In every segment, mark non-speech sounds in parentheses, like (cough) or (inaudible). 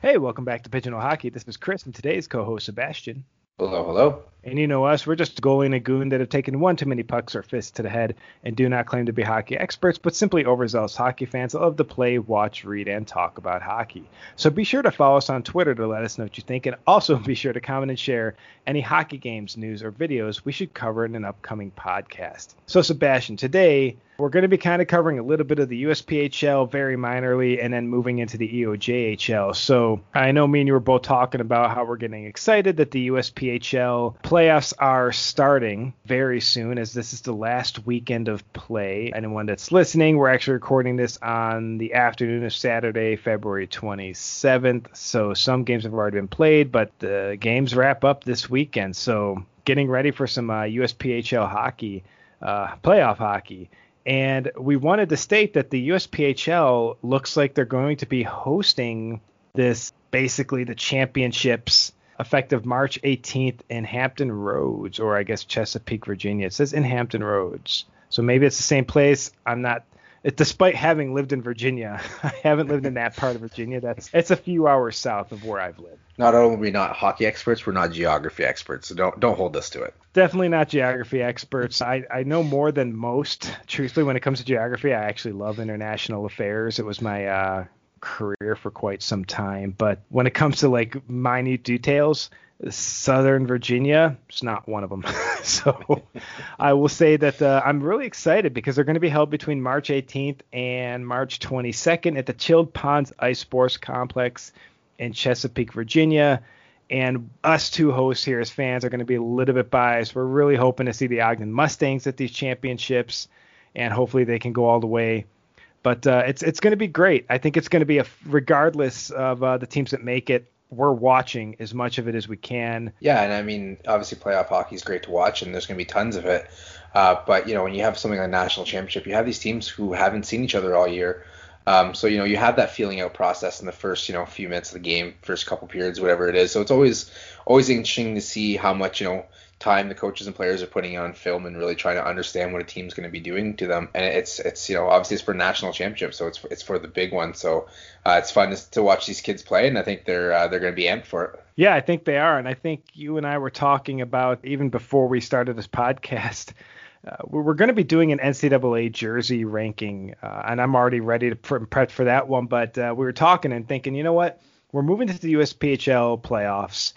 Hey, welcome back to Pigeonhole Hockey. This is Chris and today's co-host Sebastien. Hello, hello. And you know us, we're just a goalie and a goon that have taken one too many pucks or fists to the head and do not claim to be hockey experts, but simply overzealous hockey fans that love to play, watch, read, and talk about hockey. So be sure to follow us on Twitter to let us know what you think, and also (laughs) be sure to comment and share any hockey games, news, or videos we should cover in an upcoming podcast. So Sebastien, today we're going to be kind of covering a little bit of the USPHL very minorly and then moving into the EOJHL. So I know me and you were both talking about how we're getting excited that the USPHL playoffs are starting very soon as this is the last weekend of play. Anyone that's listening, we're actually recording this on the afternoon of Saturday, February 27th. So some games have already been played, but the games wrap up this weekend. So getting ready for some uh, USPHL hockey, uh, playoff hockey. And we wanted to state that the USPHL looks like they're going to be hosting this basically the championships effective March 18th in Hampton Roads, or I guess Chesapeake, Virginia. It says in Hampton Roads. So maybe it's the same place. I'm not it, despite having lived in Virginia, (laughs) I haven't lived in that part of Virginia. That's it's a few hours south of where I've lived. Not only are we not hockey experts, we're not geography experts, so don't don't hold us to it. Definitely not geography experts. I, I know more than most. Truthfully, when it comes to geography, I actually love international affairs. It was my uh, career for quite some time. But when it comes to like minute details, Southern Virginia is not one of them. (laughs) so I will say that uh, I'm really excited because they're going to be held between March 18th and March 22nd at the Chilled Ponds Ice Sports Complex in Chesapeake, Virginia. And us two hosts here as fans are going to be a little bit biased. We're really hoping to see the Ogden Mustangs at these championships, and hopefully they can go all the way. But uh, it's it's going to be great. I think it's going to be a regardless of uh, the teams that make it we're watching as much of it as we can. Yeah, and I mean, obviously, playoff hockey is great to watch, and there's going to be tons of it. Uh, but you know, when you have something like national championship, you have these teams who haven't seen each other all year. Um, so you know, you have that feeling out process in the first you know few minutes of the game, first couple periods, whatever it is. So it's always always interesting to see how much you know time the coaches and players are putting on film and really trying to understand what a team's going to be doing to them. And it's it's you know obviously it's for national championship, so it's it's for the big one. So uh, it's fun to, watch these kids play, and I think they're uh, they're going to be amped for it. Yeah, I think they are, and I think you and I were talking about even before we started this podcast. Uh, we're going to be doing an NCAA jersey ranking, uh, and I'm already ready to prep for that one. But uh, we were talking and thinking, you know what? We're moving to the USPHL playoffs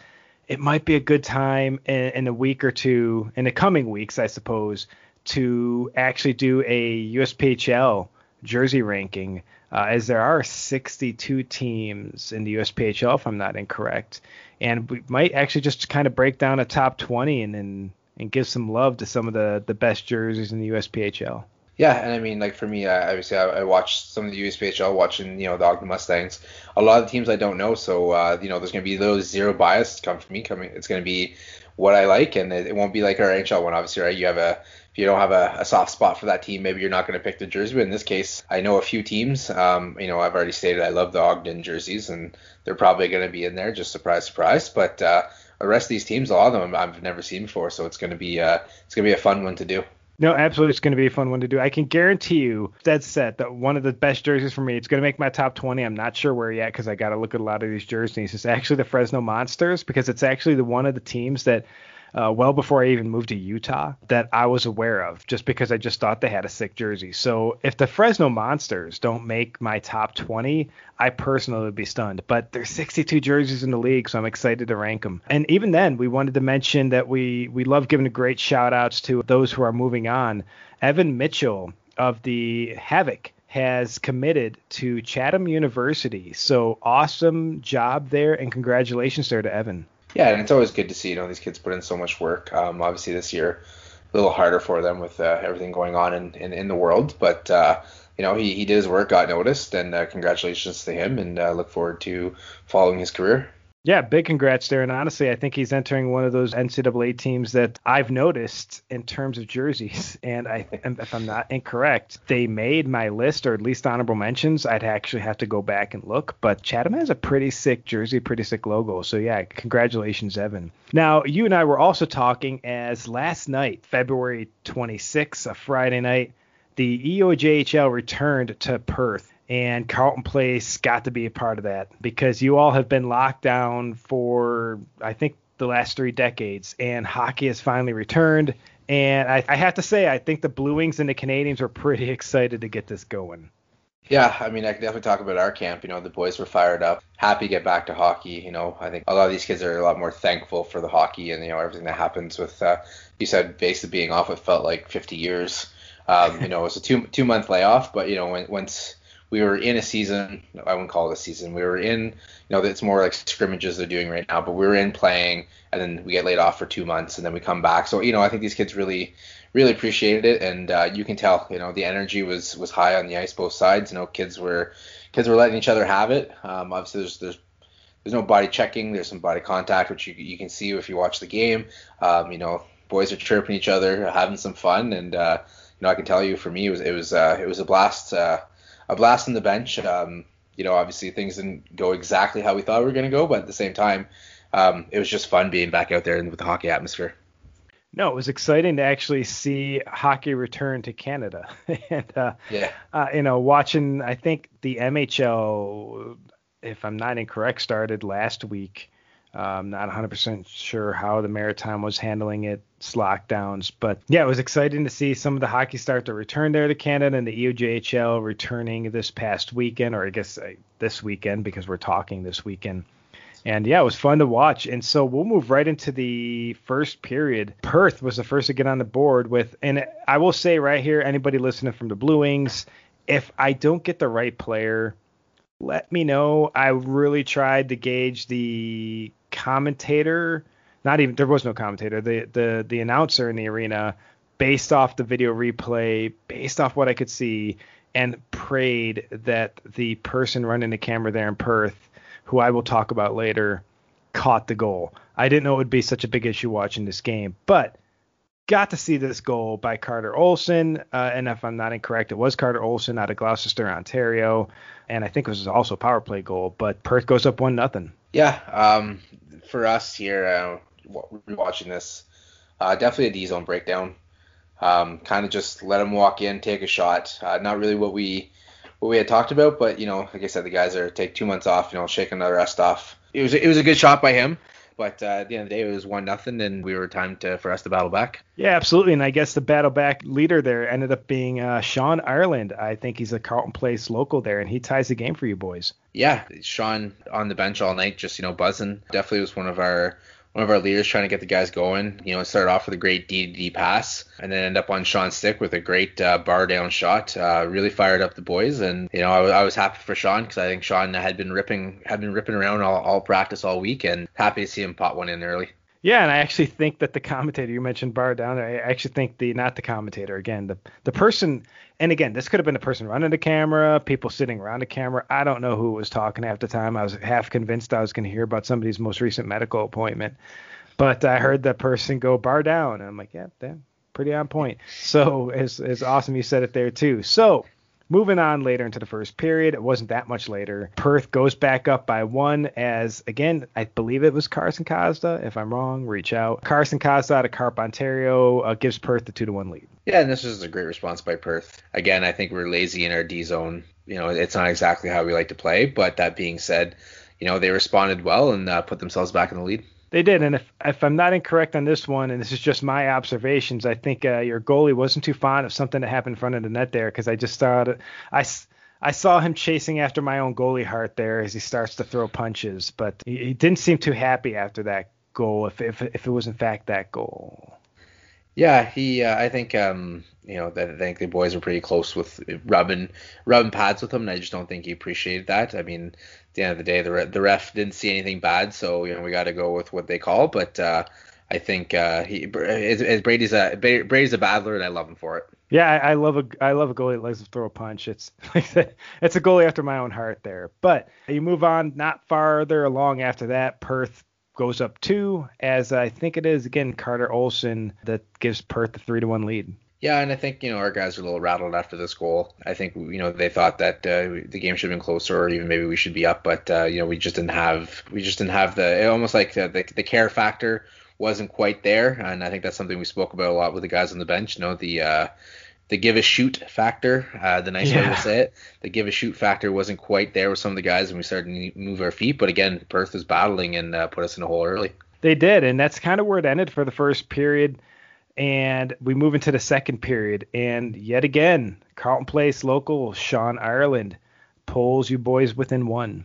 it might be a good time in, in a week or two, in the coming weeks, I suppose, to actually do a USPHL jersey ranking, uh, as there are 62 teams in the USPHL, if I'm not incorrect, and we might actually just kind of break down a top 20 and and, and give some love to some of the the best jerseys in the USPHL. Yeah, and I mean, like for me, I, obviously I, I watched some of the USPHL, watching you know the Ogden Mustangs. A lot of the teams I don't know, so uh, you know there's gonna be little zero bias come from me. Coming, it's gonna be what I like, and it, it won't be like our NHL one. Obviously, right? You have a if you don't have a, a, soft spot for that team, maybe you're not going to pick the jersey. But in this case, I know a few teams. Um, you know, I've already stated I love the Ogden jerseys, and they're probably going to be in there. Just surprise, surprise. But uh, the rest of these teams, a lot of them I've never seen before, so it's going to be uh, it's going to be a fun one to do. No, absolutely, it's going to be a fun one to do. I can guarantee you, dead set, that one of the best jerseys for me. It's going to make my top 20. I'm not sure where yet because I got to look at a lot of these jerseys. It's actually the Fresno Monsters because it's actually the one of the teams that uh, well before I even moved to Utah that I was aware of just because I just thought they had a sick jersey. So if the Fresno Monsters don't make my top 20, I personally would be stunned. But there's 62 jerseys in the league, so I'm excited to rank them. And even then, we wanted to mention that we we love giving great shout outs to those who are moving on. Evan Mitchell of the Havoc has committed to Chatham University. So awesome job there and congratulations there to Evan. Yeah, and it's always good to see you know these kids put in so much work. Um, obviously this year a little harder for them with uh, everything going on in, in, in the world, but uh, you know he, he did his work, got noticed, and uh, congratulations to him, and uh, look forward to following his career. Yeah, big congrats there. And honestly, I think he's entering one of those NCAA teams that I've noticed in terms of jerseys. (laughs) And I, if I'm not incorrect, they made my list or at least honorable mentions. I'd actually have to go back and look. But Chatham has a pretty sick jersey, pretty sick logo. So yeah, congratulations, Evan. Now, you and I were also talking as last night, February 26th, a Friday night, the EOJHL returned to Perth and Carleton Place got to be a part of that because you all have been locked down for I think the last three decades, and hockey has finally returned. And I, I have to say, I think the Blue Wings and the Canadians are pretty (laughs) excited to get this going. Yeah, I mean, I can definitely talk about our camp. You know, the boys were fired up, happy to get back to hockey. You know, I think a lot of these kids are a lot more thankful for the hockey and you know everything that happens with. Uh, you said basically being off. It felt like 50 years. Um, (laughs) you know, it was a two two month layoff, but you know, when, once we were in a season. I wouldn't call it a season. We were in, you know, it's more like scrimmages they're doing right now, but we were in playing, and then we get laid off for two months, and then we come back. So you know, I think these kids really, really appreciated it, and uh, you can tell, you know, the energy was was high on the ice both sides. You know, kids were kids were letting each other have it. Um, obviously, there's there's there's no body checking. There's some body contact, which you you can see if you watch the game. Um, you know, boys are chirping each other, having some fun, and uh, you know, I can tell you, for me, it was it was uh, it was a blast. Uh, a blast on the bench. Um, you know, obviously things didn't go exactly how we thought we were going to go, but at the same time, um, it was just fun being back out there with the hockey atmosphere. No, it was exciting to actually see hockey return to Canada, (laughs) and uh, yeah, uh, you know, watching. I think the MHL, if I'm not incorrect, started last week, I'm not 100% sure how the Maritime was handling its lockdowns, but yeah, it was exciting to see some of the hockey start to return there to Canada and the EOJHL returning this past weekend, or I guess uh, this weekend because we're talking this weekend. And yeah, it was fun to watch. And so we'll move right into the first period. Perth was the first to get on the board with, and I will say right here, anybody listening from the Blue Wings, if I don't get the right player, let me know. I really tried to gauge the commentator, not even there was no commentator, the the the announcer in the arena based off the video replay, based off what I could see, and prayed that the person running the camera there in Perth, who I will talk about later, caught the goal. I didn't know it would be such a big issue watching this game, but got to see this goal by Carter Olson. Uh, and if I'm not incorrect, it was Carter Olson out of Gloucester, Ontario. And I think it was also a power play goal, but Perth goes up 1 nothing. Yeah, um, for us here, uh, watching this, uh, definitely a D zone breakdown. Um, kind of just let him walk in, take a shot. Uh, not really what we what we had talked about, but you know, like I said, the guys are take two months off, you know, shake another rest off. It was it was a good shot by him. But uh, at the end of the day, it was one nothing, and we were time to for us to battle back. Yeah, absolutely. And I guess the battle back leader there ended up being uh, Sean Ireland. I think he's a Carleton Place local there, and he ties the game for you boys. Yeah, Sean on the bench all night, just you know buzzing. Definitely was one of our one of our leaders trying to get the guys going. You know, started off with a great DD pass and then end up on Sean's stick with a great uh, bar down shot. Uh, really fired up the boys, and you know, I was happy for Sean because I think Sean had been ripping had been ripping around all, all practice all week, and happy to see him pot one in early. Yeah, and I actually think that the commentator you mentioned bar down. there, I actually think the not the commentator again, the the person. And again, this could have been the person running the camera, people sitting around the camera. I don't know who was talking half the time. I was half convinced I was going to hear about somebody's most recent medical appointment, but I heard that person go bar down, and I'm like, yeah, damn, pretty on point. So it's it's awesome you said it there too. So Moving on later into the first period, it wasn't that much later. Perth goes back up by one as, again, I believe it was Carson Cosda. If I'm wrong, reach out. Carson Cosda out of Carp, Ontario, uh, gives Perth the 2 to 1 lead. Yeah, and this was a great response by Perth. Again, I think we're lazy in our D zone. You know, it's not exactly how we like to play, but that being said, you know, they responded well and uh, put themselves back in the lead. They did, and if if I'm not incorrect on this one, and this is just my observations, I think uh, your goalie wasn't too fond of something that happened in front of the net there because I just started I. I saw him chasing after my own goalie heart there as he starts to throw punches, but he, he didn't seem too happy after that goal. If if if it was in fact that goal. Yeah, he. Uh, I think um, you know that I think the boys were pretty close with rubbing rubbing pads with him, and I just don't think he appreciated that. I mean, at the end of the day, the the ref didn't see anything bad, so you know we got to go with what they call. But uh, I think uh, he Brady's a Brady's a battler, and I love him for it. Yeah, I, I love a I love a goalie that likes to throw a punch. It's (laughs) it's a goalie after my own heart there. But you move on, not farther along after that. Perth goes up two, as I think it is again Carter Olson that gives Perth the three to one lead. Yeah, and I think you know our guys are a little rattled after this goal. I think you know they thought that uh, the game should have been closer, or even maybe we should be up, but uh, you know we just didn't have we just didn't have the almost like the, the, the care factor wasn't quite there, and I think that's something we spoke about a lot with the guys on the bench. You know the uh, the give a shoot factor, uh, the nice yeah. way to say it, the give a shoot factor wasn't quite there with some of the guys when we started to move our feet. But again, Perth was battling and uh, put us in a hole early. They did, and that's kind of where it ended for the first period. And we move into the second period, and yet again, Carleton Place local Sean Ireland pulls you boys within one.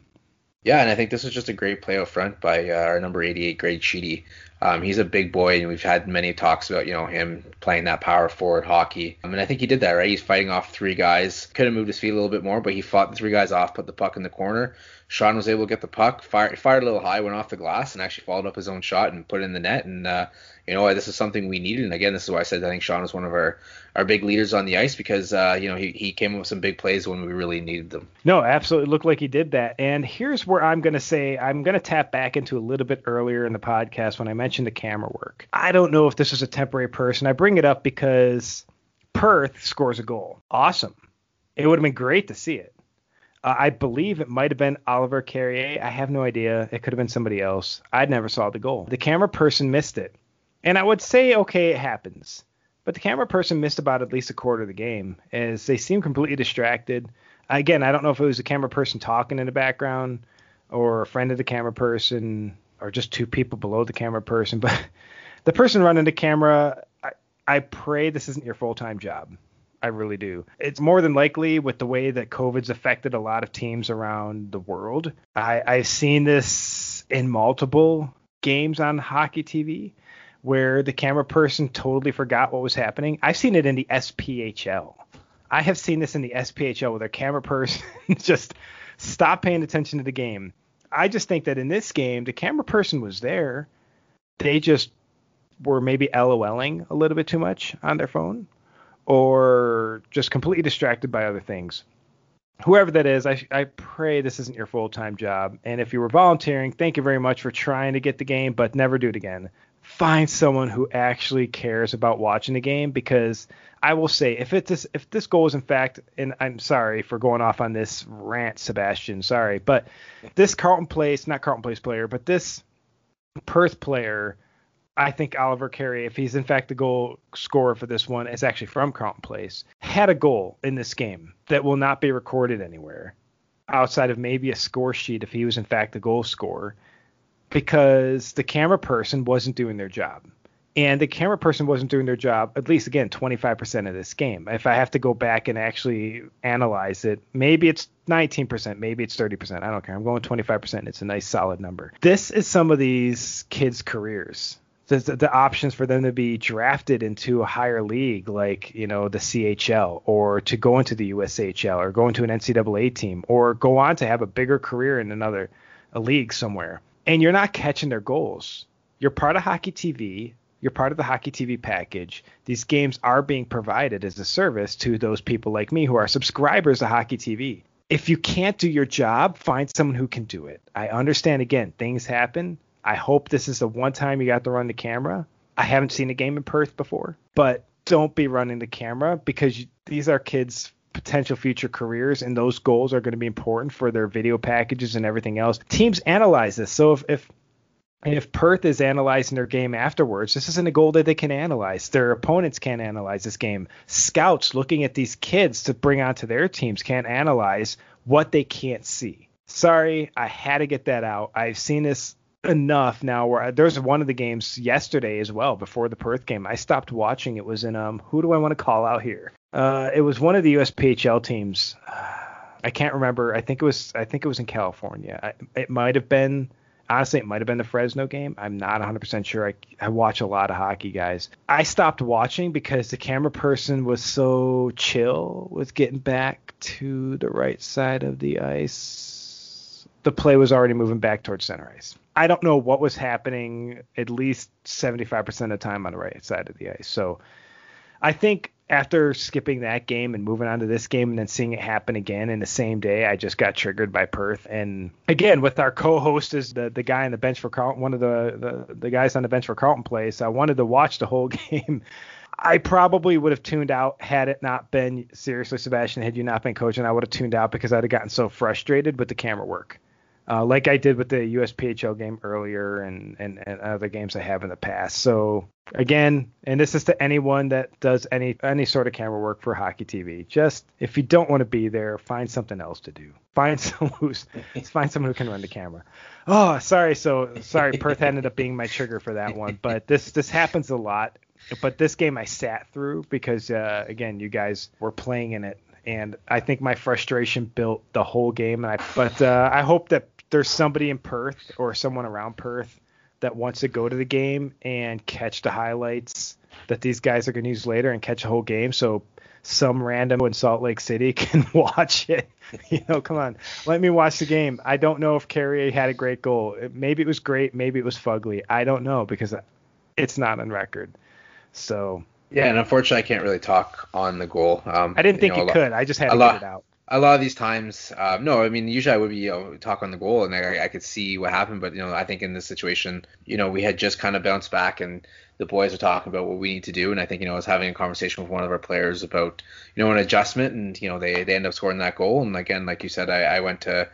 Yeah, and I think this was just a great play out front by uh, our number 88, Greg Sheedy. Um, he's a big boy, and we've had many talks about you know him playing that power forward hockey. I mean, I think he did that right. He's fighting off three guys. Could have moved his feet a little bit more, but he fought the three guys off, put the puck in the corner. Sean was able to get the puck, fired, fired a little high, went off the glass, and actually followed up his own shot and put it in the net. And uh, you know, this is something we needed. And again, this is why I said I think Sean was one of our, our big leaders on the ice because uh, you know he, he came up with some big plays when we really needed them. No, absolutely looked like he did that. And here's where I'm going to say I'm going to tap back into a little bit earlier in the podcast when I mentioned the camera work. I don't know if this is a temporary person. I bring it up because Perth scores a goal. Awesome. It would have been great to see it. Uh, I believe it might have been Oliver Carrier. I have no idea. It could have been somebody else. I never saw the goal. The camera person missed it. And I would say, okay, it happens. But the camera person missed about at least a quarter of the game as they seemed completely distracted. Again, I don't know if it was the camera person talking in the background or a friend of the camera person or just two people below the camera person. (laughs) But the person running the camera, I, I pray this isn't your full time job. I really do. It's more than likely with the way that COVID's affected a lot of teams around the world. I, I've seen this in multiple games on hockey TV where the camera person totally forgot what was happening. I've seen it in the SPHL. I have seen this in the SPHL where the camera person (laughs) just stopped paying attention to the game. I just think that in this game, the camera person was there. They just were maybe LOLing a little bit too much on their phone or just completely distracted by other things. Whoever that is, I, I pray this isn't your full time job. And if you were volunteering, thank you very much for trying to get the game, but never do it again. Find someone who actually cares about watching the game because I will say if it this if this goal is in fact and I'm sorry for going off on this rant, Sebastien, sorry, but this Carleton Place, not Carleton Place player, but this Perth player I think Oliver Carey, if he's in fact the goal scorer for this one, is actually from Carleton Place, had a goal in this game that will not be recorded anywhere outside of maybe a score sheet if he was in fact the goal scorer because the camera person wasn't doing their job. And the camera person wasn't doing their job, at least again, 25% of this game. If I have to go back and actually analyze it, maybe it's 19%, maybe it's 30%. I don't care. I'm going 25%. It's a nice solid number. This is some of these kids' careers the, the, options for them to be drafted into a higher league like you know the CHL or to go into the USHL or go into an NCAA team or go on to have a bigger career in another league somewhere. And you're not catching their goals. You're part of hockey TV you're part of the hockey TV package. These games are being provided as a service to those people like me who are subscribers to hockey TV if you can't do your job find someone who can do it. I understand again things happen I hope this is the one time you got to run the camera. I haven't seen a game in Perth before, but don't be running the camera because you, these are kids' potential future careers, and those goals are going to be important for their video packages and everything else. Teams analyze this, so if if if Perth is analyzing their game afterwards, this isn't a goal that they can analyze. Their opponents can't analyze this game. Scouts looking at these kids to bring onto their teams can't analyze what they can't see. Sorry, I had to get that out. I've seen this enough now where there's one of the games yesterday as well before the Perth game. I stopped watching. It was in um who do I want to call out here? Uh, it was one of the USPHL teams. (sighs) I can't remember. I think it was I think it was in California. I, it might have been honestly it might have been the Fresno game. I'm not 100% sure. I I watch a lot of hockey guys. I stopped watching because the camera person was so chill with getting back to the right side of the ice. The play was already moving back towards center ice. I don't know what was happening at least 75% of the time on the right side of the ice. So I think after skipping that game and moving on to this game and then seeing it happen again in the same day, I just got triggered by Perth. And again, with our co-host as the, the guy on the bench for Carleton, one of the, the, the guys on the bench for Carleton Place, I wanted to watch the whole (laughs) game. I probably would have tuned out had it not been seriously, Sebastien, had you not been coaching, I would have tuned out because I'd have gotten so frustrated with the camera work uh, like I did with the USPHL game earlier and, and, and other games I have in the past. So again, and this is to anyone that does any any sort of camera work for hockey TV. Just if you don't want to be there, find something else to do. Find (laughs) someone who's find someone who can run the camera. Oh, sorry. So sorry, Perth ended up being my trigger for that one, but this this happens a lot. But this game I sat through because uh, again, you guys were playing in it and I think my frustration built the whole game. And I, but uh, I hope that there's somebody in Perth or someone around Perth that wants to go to the game and catch the highlights that these guys are going to use later and catch a whole game. So some random in Salt Lake City (laughs) can (laughs) watch it. you know, come on, let me watch the game. I don't know if Carrier had a great goal. Maybe it was great. Maybe it was fugly. I don't know because it's not on record. So yeah, and unfortunately, I can't really talk on the goal. Um, I didn't think you, know, you could. I just had to lot, get it out a lot of these times, um, no, I mean, usually I would be you know, talk on the goal and I, I, could see what happened, but you know, I think in this situation, you know, we had just kind of bounced back and the boys are talking about what we need to do, and I think you know, I was having a conversation with one of our players about you know an adjustment, and you know, they they end up scoring that goal, and again, like you said, I, I went to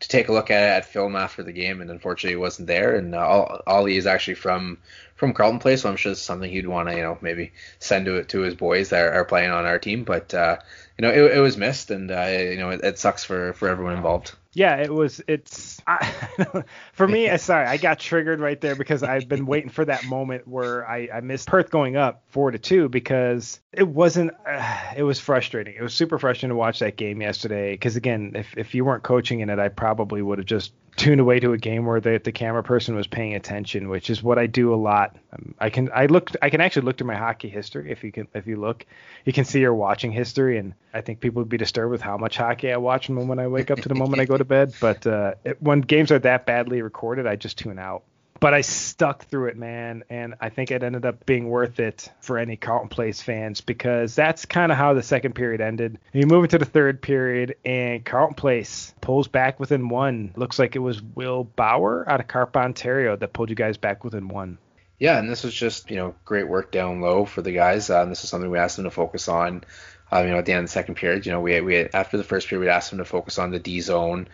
to take a look at at film after the game, and unfortunately, it wasn't there. And uh, Ollie is actually from from Carleton Place, so I'm sure it's something he'd want to you know maybe send to it to his boys that are, playing on our team. But uh, you know, it, it was missed, and uh, you know, it, it sucks for for everyone involved yeah, it was. It's I, (laughs) for me. I sorry, I got triggered right there because I've been waiting for that moment where I, I missed Perth going up four to two because it wasn't. Uh, it was frustrating. It was super frustrating to watch that game yesterday. Because again, if if you weren't coaching in it, I probably would have just tuned away to a game where the the camera person was paying attention, which is what I do a lot. Um, I can I look I can actually look through my hockey history if you can if you look, you can see your watching history, and I think people would be disturbed with how much hockey I watch from when I wake up to the moment I go to bed. (laughs) But uh, it, when games are that badly recorded, I just tune out but I stuck through it, man, and I think it ended up being worth it for any Carleton Place fans because that's kind of how the second period ended. You move into the third period, and Carleton Place pulls back within one. Looks like it was Will Bauer out of Carp, Ontario, that pulled you guys back within one. Yeah, and this was just you know great work down low for the guys. Um, this is something we asked them to focus on. Um, you know, at the end of the second period, you know, we we after the first period, we asked them to focus on the D zone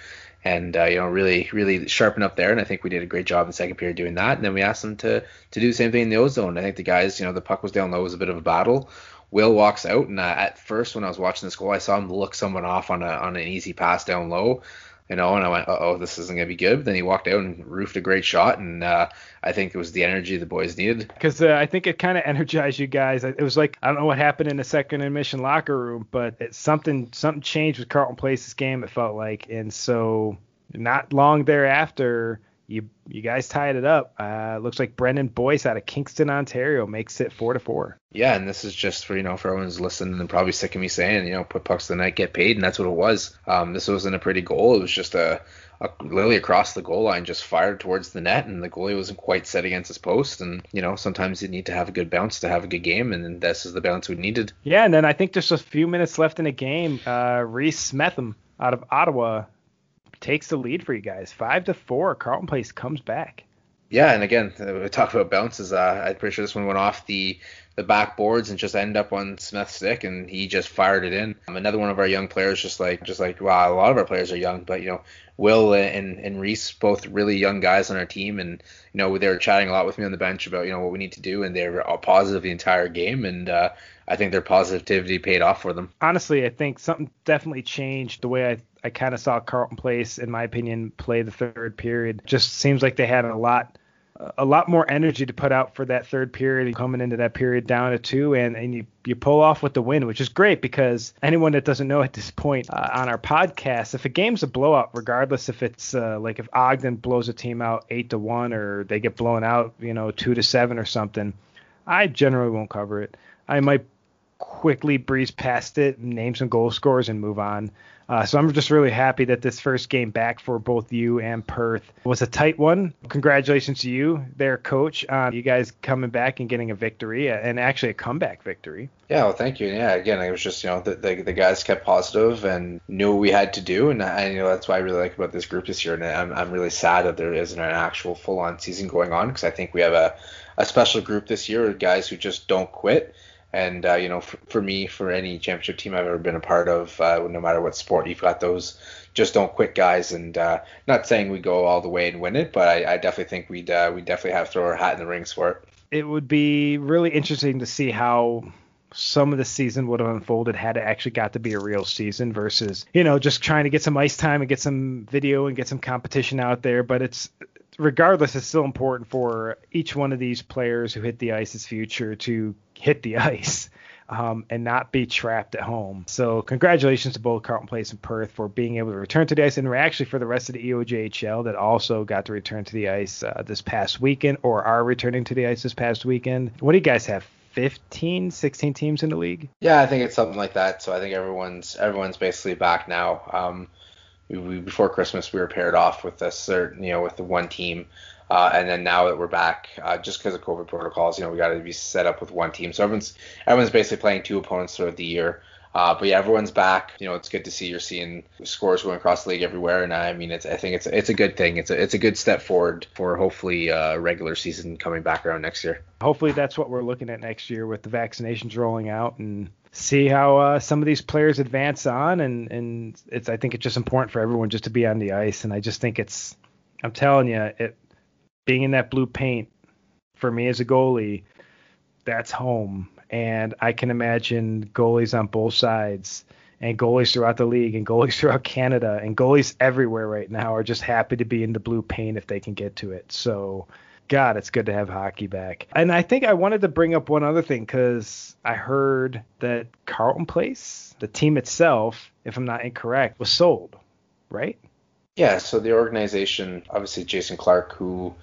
and uh, you know really really sharpen up there. And I think we did a great job in the second period doing that. And then we asked them to to do the same thing in the ozone. I think the guys, you know, the puck was down low, it was a bit of a battle. Will walks out, and uh, at first when I was watching this goal, I saw him look someone off on a on an easy pass down low you know, and I went, oh, this isn't gonna be good. But then he walked out and roofed a great shot, and uh, I think it was the energy the boys needed. Because uh, I think it kind of (laughs) energized you guys. It was like I don't know what happened in the second admission locker room, but it, something something changed with Carleton Place's game. It felt like, and so not long thereafter, you you guys tied it up. Uh, looks like Brendan Boyce out of Kingston, Ontario, makes it four to four. Yeah, and this is just for you know for everyone's listening and probably sick of me saying you know put pucks to the net, get paid, and that's what it was. Um, this wasn't a pretty goal. It was just a, a literally across the goal line, just fired towards the net, and the goalie wasn't quite set against his post. And you know sometimes you need to have a good bounce to have a good game, and this is the bounce we needed. Yeah, and then I think there's a few minutes left in the game. Uh, Reese Smetham out of Ottawa takes the lead for you guys. Five to four. Carleton Place comes back. Yeah, and again, we talk about bounces. Uh, I'm pretty sure this one went off the the backboards and just ended up on Smith's stick, and he just fired it in. Um, another one of our young players, just like just like wow, a lot of our players are young, but you know, Will and and Reese, both really young guys on our team, and you know they were chatting a lot with me on the bench about you know what we need to do, and they were all positive the entire game, and uh, I think their positivity paid off for them. Honestly, I think something definitely changed the way I I kind of saw Carleton Place, in my opinion, play the third period. Just seems like they had a lot a lot more energy to put out for that third period coming into that period down to two and, and you, you pull off with the win which is great because anyone that doesn't know at this point uh, on our podcast if a game's a blowout regardless if it's uh, like if ogden blows a team out eight to one or they get blown out you know two to seven or something i generally won't cover it i might quickly breeze past it name some goal scores and move on uh, so I'm just really happy that this first game back for both you and Perth was a tight one. Congratulations to you, their coach, on you guys coming back and getting a victory, uh, and actually a comeback victory. Yeah, well, thank you. Yeah, again, it was just you know the, the, the guys kept positive and knew what we had to do, and I you know that's what I really like about this group this year, and I'm I'm really sad that there isn't an actual full on season going on because I think we have a a special group this year of guys who just don't quit and uh, you know, for, for, me, for any championship team I've ever been a part of, uh, no matter what sport, you've got those just don't quit, guys. And uh, not saying we go all the way and win it, but I, I definitely think we'd uh, we definitely have to throw our hat in the rings for it. It would be really interesting to see how some of the season would have unfolded had it actually got to be a real season versus you know just trying to get some ice time and get some video and get some competition out there but it's regardless it's still important for each one of these players who hit the ice's future to hit the (laughs) ice um, and not be trapped at home. So congratulations to both Carleton Place and Perth for being able to return to the ice, and actually for the rest of the EOJHL that also got to return to the ice uh, this past weekend or are returning to the ice this past weekend. What do you guys have? 15, 16 teams in the league? Yeah, I think it's something like that. So I think everyone's everyone's basically back now. Um, we, we, before Christmas we were paired off with a certain, you know, with the one team. Uh, and then now that we're back, uh, just because of COVID protocols, you know, we got to be set up with one team. So everyone's everyone's basically playing two opponents throughout the year. Uh, but yeah, everyone's back. You know, it's good to see you're seeing scores going across the league everywhere, and I mean, it's I think it's it's a good thing. It's a it's a good step forward for hopefully uh, regular season coming back around next year. Hopefully, that's what we're looking at next year with the vaccinations rolling out and see how uh, some of these players advance on. And and it's I think it's just important for everyone just to be on the ice. And I just think it's I'm telling you, it being in that blue paint for me as a goalie, that's home and I can imagine goalies on both sides and goalies throughout the league and goalies (laughs) throughout Canada and goalies everywhere right now are just happy to be in the blue paint if they can get to it. So, God, it's good to have hockey back. And I think I wanted to bring up one other thing because I heard that Carleton Place, the team itself, if I'm not incorrect, was sold, right? Yeah. So the organization, obviously Jason Clark, who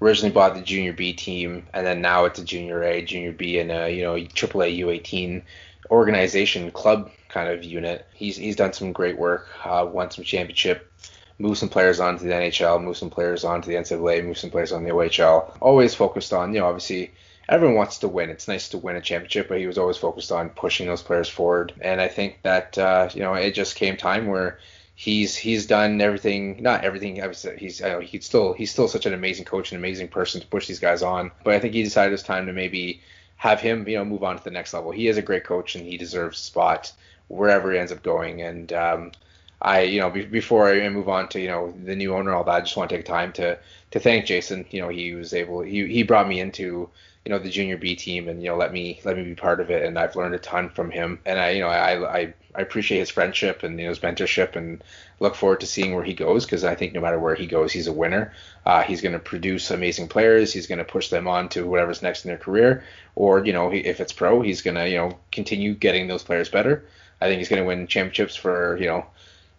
originally bought the junior B team, and then now it's a junior A, junior B, and a you know AAA U18 organization club kind of unit. He's he's done some great work, uh, won some championship, moved some players on to the NHL, moved some players on to the NCAA, moved some players on the OHL. Always focused on you know obviously everyone wants to win. It's nice to win a championship, but he was always focused on pushing those players forward. And I think that uh, you know it just came time where he's he's done everything not everything he's I know he's still he's still such an amazing coach and amazing person to push these guys on but I think he decided it's time to maybe have him you know move on to the next level. He is a great coach and he deserves a spot wherever he ends up going. And um, I you know be, before I move on to you know the new owner all that I just want to take time to to thank Jason. You know he was able he he brought me into you know the junior B team and you know let me let me be part of it and I've learned a ton from him and I you know I I I appreciate his friendship and you know, his mentorship, and look forward to seeing where he goes because I think no matter where he goes, he's a winner. Uh, he's going to produce amazing players. He's going to push them on to whatever's next in their career, or you know, if it's pro, he's going to you know continue getting those players better. I think he's going to win championships for you know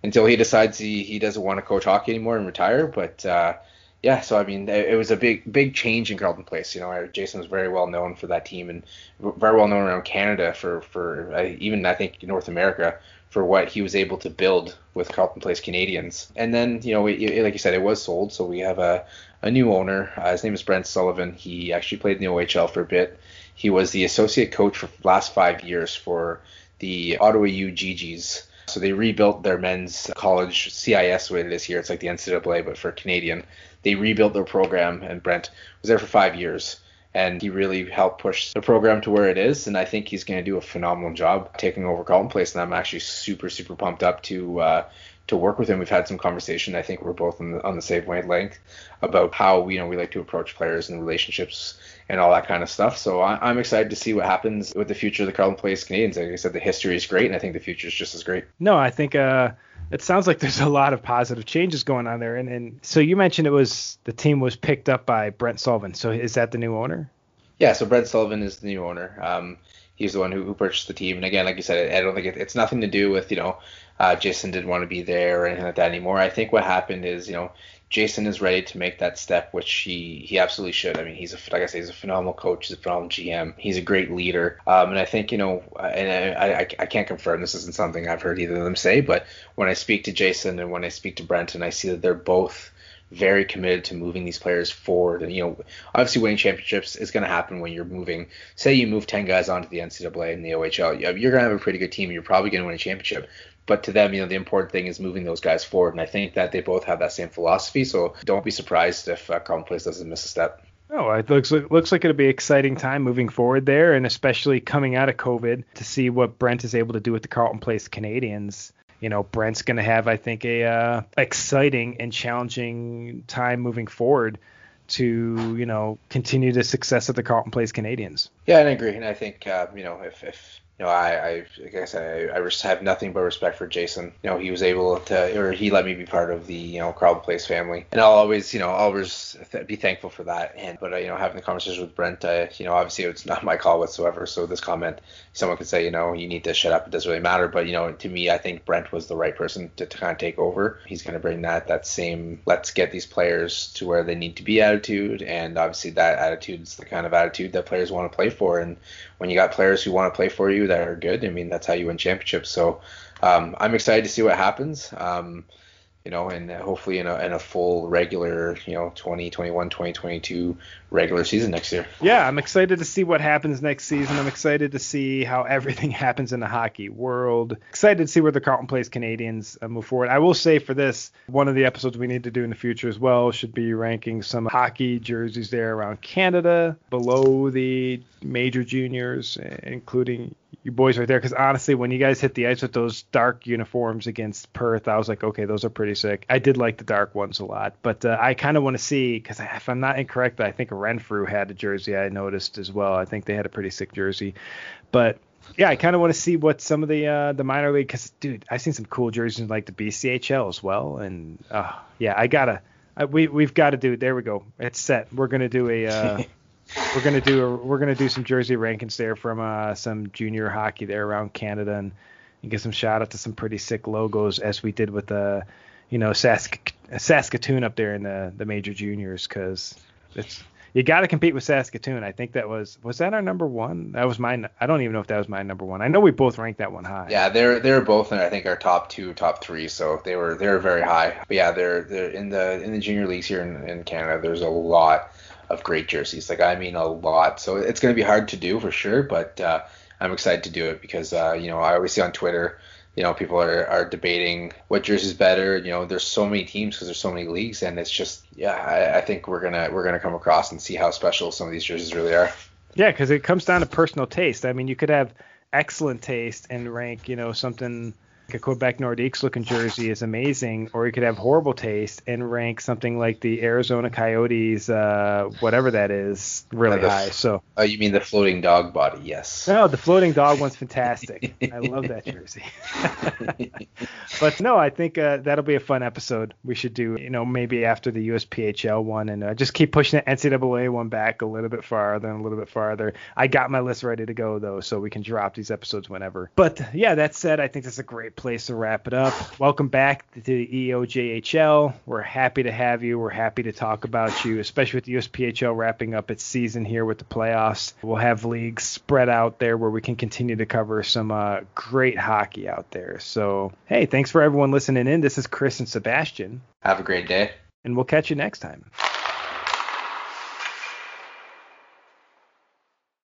until he decides he, he doesn't want to coach hockey anymore and retire. But uh, yeah, so I mean, it was a big big change in Carleton Place. You know, Jason was very well known for that team and very well known around Canada for for uh, even I think North America for what he was able to build with Carleton Place Canadians. And then you know, it, like you said, it was sold, so we have a a new owner. Uh, his name is Brent Sullivan. He actually played in the OHL for a bit. He was the associate coach for the last five years for the Ottawa U Gee-Gees. So they rebuilt their men's college CIS way this year. It's like the NCAA, but for Canadian they rebuilt their program, and Brent was there for five years. And he really helped push the program to where it is, and I think he's going to do a phenomenal job taking over Carleton Place. And I'm actually super, super pumped up to uh, to work with him. We've had some conversation. I think we're both on the, on the same wavelength about how you know we like to approach players and relationships and all that kind of stuff. So I, am excited to see what happens with the future of the Carleton Place Canadians. Like I said, the history is great, and I think the future is just as great. No, I think uh, it sounds like there's a lot of positive changes going on there. And, and so you mentioned it was the team was picked up by Brent Sullivan. So is that the new owner? Yeah, so Brent Sullivan is the new owner. Um, he's the one who, who, purchased the team. And again, like you said, I don't think it, it's nothing to do with you know uh, Jason didn't want to be there or anything like that anymore. I think what happened is you know Jason is ready to make that step, which he he absolutely should. I mean, he's a like I say, he's a phenomenal coach, he's a phenomenal GM, he's a great leader, um, and I think you know, and I, I, I can't confirm this isn't something I've heard either of them say, but when I speak to Jason and when I speak to Brenton, I see that they're both very committed to moving these players forward. And you know, obviously winning championships is going to happen when you're moving. Say you move 10 guys onto the NCAA and the OHL, you're going to have a pretty good team. You're probably going to win a championship but to them, you know, the important thing is moving those guys forward. And I think that they both have that same philosophy. So don't be surprised if uh, Carleton Place doesn't miss a step. Oh, it looks like, looks like it'll be an exciting time moving forward there, and especially coming out of COVID to see what Brent is able to do with the Carleton Place Canadians. you know, Brent's going to have, I think, a uh, exciting and challenging time moving forward to, you know, continue the success of the Carleton Place Canadians. Yeah, and I agree. And I think, uh, you know, if, if you know, I, I like I said, I, I have nothing but respect for Jason. You know, he was able to, or he let me be part of the, you know, Carleton Place family, and I'll always, you know, always th- be thankful for that. And but uh, you know, having the conversation with Brent, uh, you know, obviously it's not my call whatsoever. So this comment, someone could say, you know, you need to shut up. It doesn't really matter. But you know, to me, I think Brent was the right person to, to kind of take over. He's going to bring that that same let's get these players to where they need to be attitude, and obviously that attitude is the kind of attitude that players want to play for. And when you got players who want to play for you that are good, I mean, that's how you win championships. So um, I'm excited to see what happens. Um, you know, and hopefully in a, in a full regular, you know, 2021, 2022 regular season next year. Yeah, I'm excited to see what happens next season. I'm excited to see how (laughs) everything happens in the hockey world. Excited to see where the Carleton Place Canadians uh, move forward. I will say for this, one of the episodes we need to do in the future as well should be ranking some hockey jerseys there around Canada below the major juniors, including you boys right there. Because honestly, when you guys hit the ice with those dark uniforms against Perth, I was like, okay, those are pretty sick. I did like the dark ones a lot, but uh, I kind of want to see because if I'm not incorrect, I think Renfrew had a jersey I noticed as well. I think they had a pretty sick jersey, but yeah, I kind of want to see what some of the uh, the minor league because dude, I've seen some cool jerseys like the BCHL as well, and uh, yeah, I gotta. I, we we've got to do. There we go. It's set. We're gonna do a. Uh, (laughs) we're gonna do we're gonna do some jersey rankings there from uh, some junior hockey there around Canada and, and get some shout out to some pretty sick logos as we did with the, you know, Sask- Saskatoon up there in the the major juniors because it's you got to compete with Saskatoon. I think that was was that our number one. That was mine. I don't even know if that was my number one. I know we both ranked that one high. Yeah, they're they're both in I think our top two, top three. So they were they were very high. But yeah, they're they're in the in the junior leagues here in, in Canada. There's a lot of great jerseys. Like I mean a lot. So it's going to be hard to do for sure, but uh, I'm excited to do it because uh, you know I always see on Twitter, you know people are, are debating what jersey is better. You know there's so many teams because there's so many leagues, and it's just yeah I, I think we're gonna we're gonna come across and see how special some of these jerseys really are. Yeah, because it comes down to personal taste. I mean you could have excellent taste and rank you know something a Quebec Nordiques looking jersey is amazing, or you could have horrible taste and rank something like the Arizona Coyotes, uh, whatever that is, really high. So. Oh, you mean the floating dog body? Yes. No, the floating dog one's fantastic. I love that (laughs) jersey. (laughs) but no, I think uh, that'll be a fun episode. We should do, you know, maybe after the USPHL one, and uh, just keep pushing the NCAA one back a little bit farther and a little bit farther. I got my list ready to go though, so we can drop these episodes whenever. But yeah, that said, I think that's a great place to wrap it up. Welcome back to the EOJHL. We're happy to have you. We're happy to talk about you, especially with the USPHL wrapping up its season here with the playoffs. We'll have leagues spread out there where we can continue to cover some uh, great hockey out there. So, hey, thanks for everyone listening in. This is Chris and Sebastien. Have a great day. And we'll catch you next time.